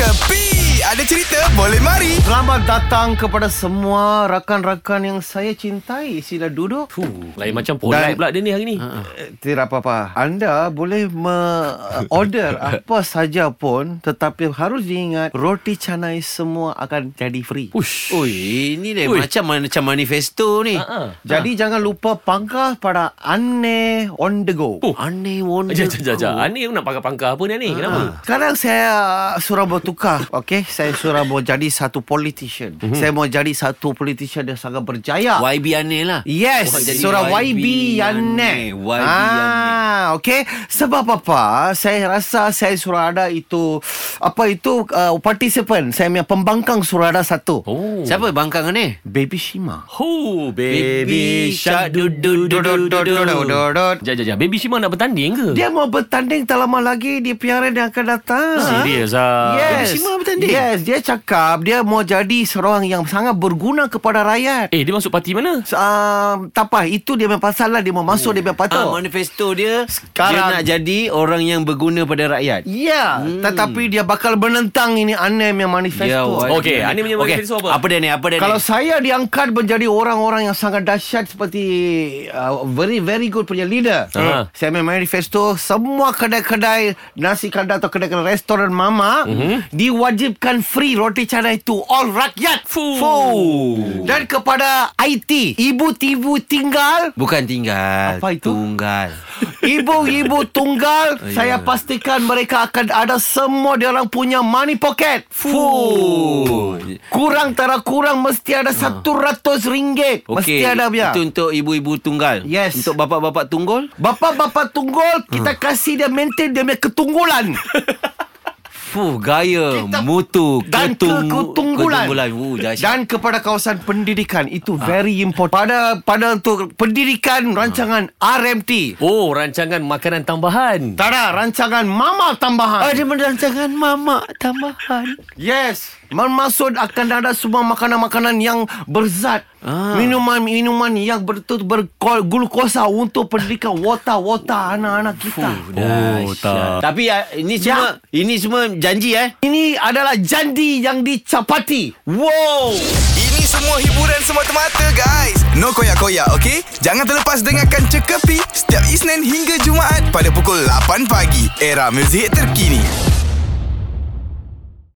Jamaica. Ada cerita boleh mari Selamat datang kepada semua rakan-rakan yang saya cintai. Sila duduk. Fuh, lain macam polite Dan- pula dia ni hari ni. Eh, Tidak apa-apa. Anda boleh me-order apa saja pun tetapi harus diingat roti canai semua akan jadi free. Push. Oi, ini dah Ui. macam macam manifesto ni. Ha. Jadi jangan lupa pangkah pada Anne on the go. Oh. Jap, jap, jap, jap. Ani nak pakai pangkah apa ni Ani? Kenapa? Sekarang saya suruh bertukar, okey? Saya suruh mau jadi satu politician. Mhm. Saya mau jadi satu politician yang sangat berjaya. YB aneh lah. Yes, jadi surah YB YB Yanek. YB ah, okey. Sebab apa? Saya rasa saya suruh ada itu apa itu uh, participant. Saya punya pembangkang suruh ada satu. Oh. Siapa bangkang ni? Baby Shima. Ho, Baby baby shark du du du du du du. Jap, jap, jap. Baby Shima nak bertanding ke? Dia mau bertanding tak lama lagi di piara yang akan datang. Serius ah. Yes. Baby Shima bertanding? Yes, dia cakap dia mau jadi seorang yang sangat berguna kepada rakyat. Eh, dia masuk parti mana? Um, tak apa, itu dia punya pasal lah. Dia mau masuk, dia punya Ah, patut. manifesto dia Sekarang- dia nak jadi orang yang berguna pada rakyat. Ya, hmm. tetapi dia bakal menentang ini Anem yang manifesto. YB Okey, Aneh. Ani punya Okey, manifesto apa? Apa dia ni? Apa dia Kalau ni? saya diangkat menjadi orang-orang yang sangat dahsyat seperti uh, very very good punya leader. Aha. Saya punya manifesto semua kedai-kedai nasi kandar atau kedai-kedai restoran mama Mhm. diwajibkan free roti canai itu all rakyat. Fuh. Dan kepada IT, ibu-ibu tinggal Bukan tinggal. Apa itu? Tunggal. Ibu-ibu tunggal Ya. Saya pastikan mereka akan ada semua Dia orang punya money pocket Fuh. Kurang tara kurang Mesti ada satu ratus ringgit Mesti ada biar Itu untuk ibu-ibu tunggal. Yes. Untuk bapak-bapak tunggul? Bapa-bapa tunggul Kita kasih dia maintain Dia punya ketunggulan Fuh, gaya, Kita- mutu, Dan ketung- ketunggulan ketunggulan. Uh, dahsyat. Dan kepada kawasan pendidikan Itu very important Pada pada untuk pendidikan Rancangan RMT Oh, rancangan makanan tambahan. Tak ada rancangan mama tambahan Ada merancangan mamak tambahan. Yes Maksud akan ada semua makanan-makanan yang berzat. Ah. Minuman-minuman yang betul berglukosa Untuk pendidikan water-water anak-anak kita. Oh, tak. Tapi uh, ini semua ini semua janji eh. Ini adalah janji yang dicapati. Wow. Ini semua hiburan semata-mata guys. No koyak-koyak ok Jangan terlepas dengarkan Cekapi Setiap Isnin hingga Jumaat Pada pukul 8 pagi. Era muzik terkini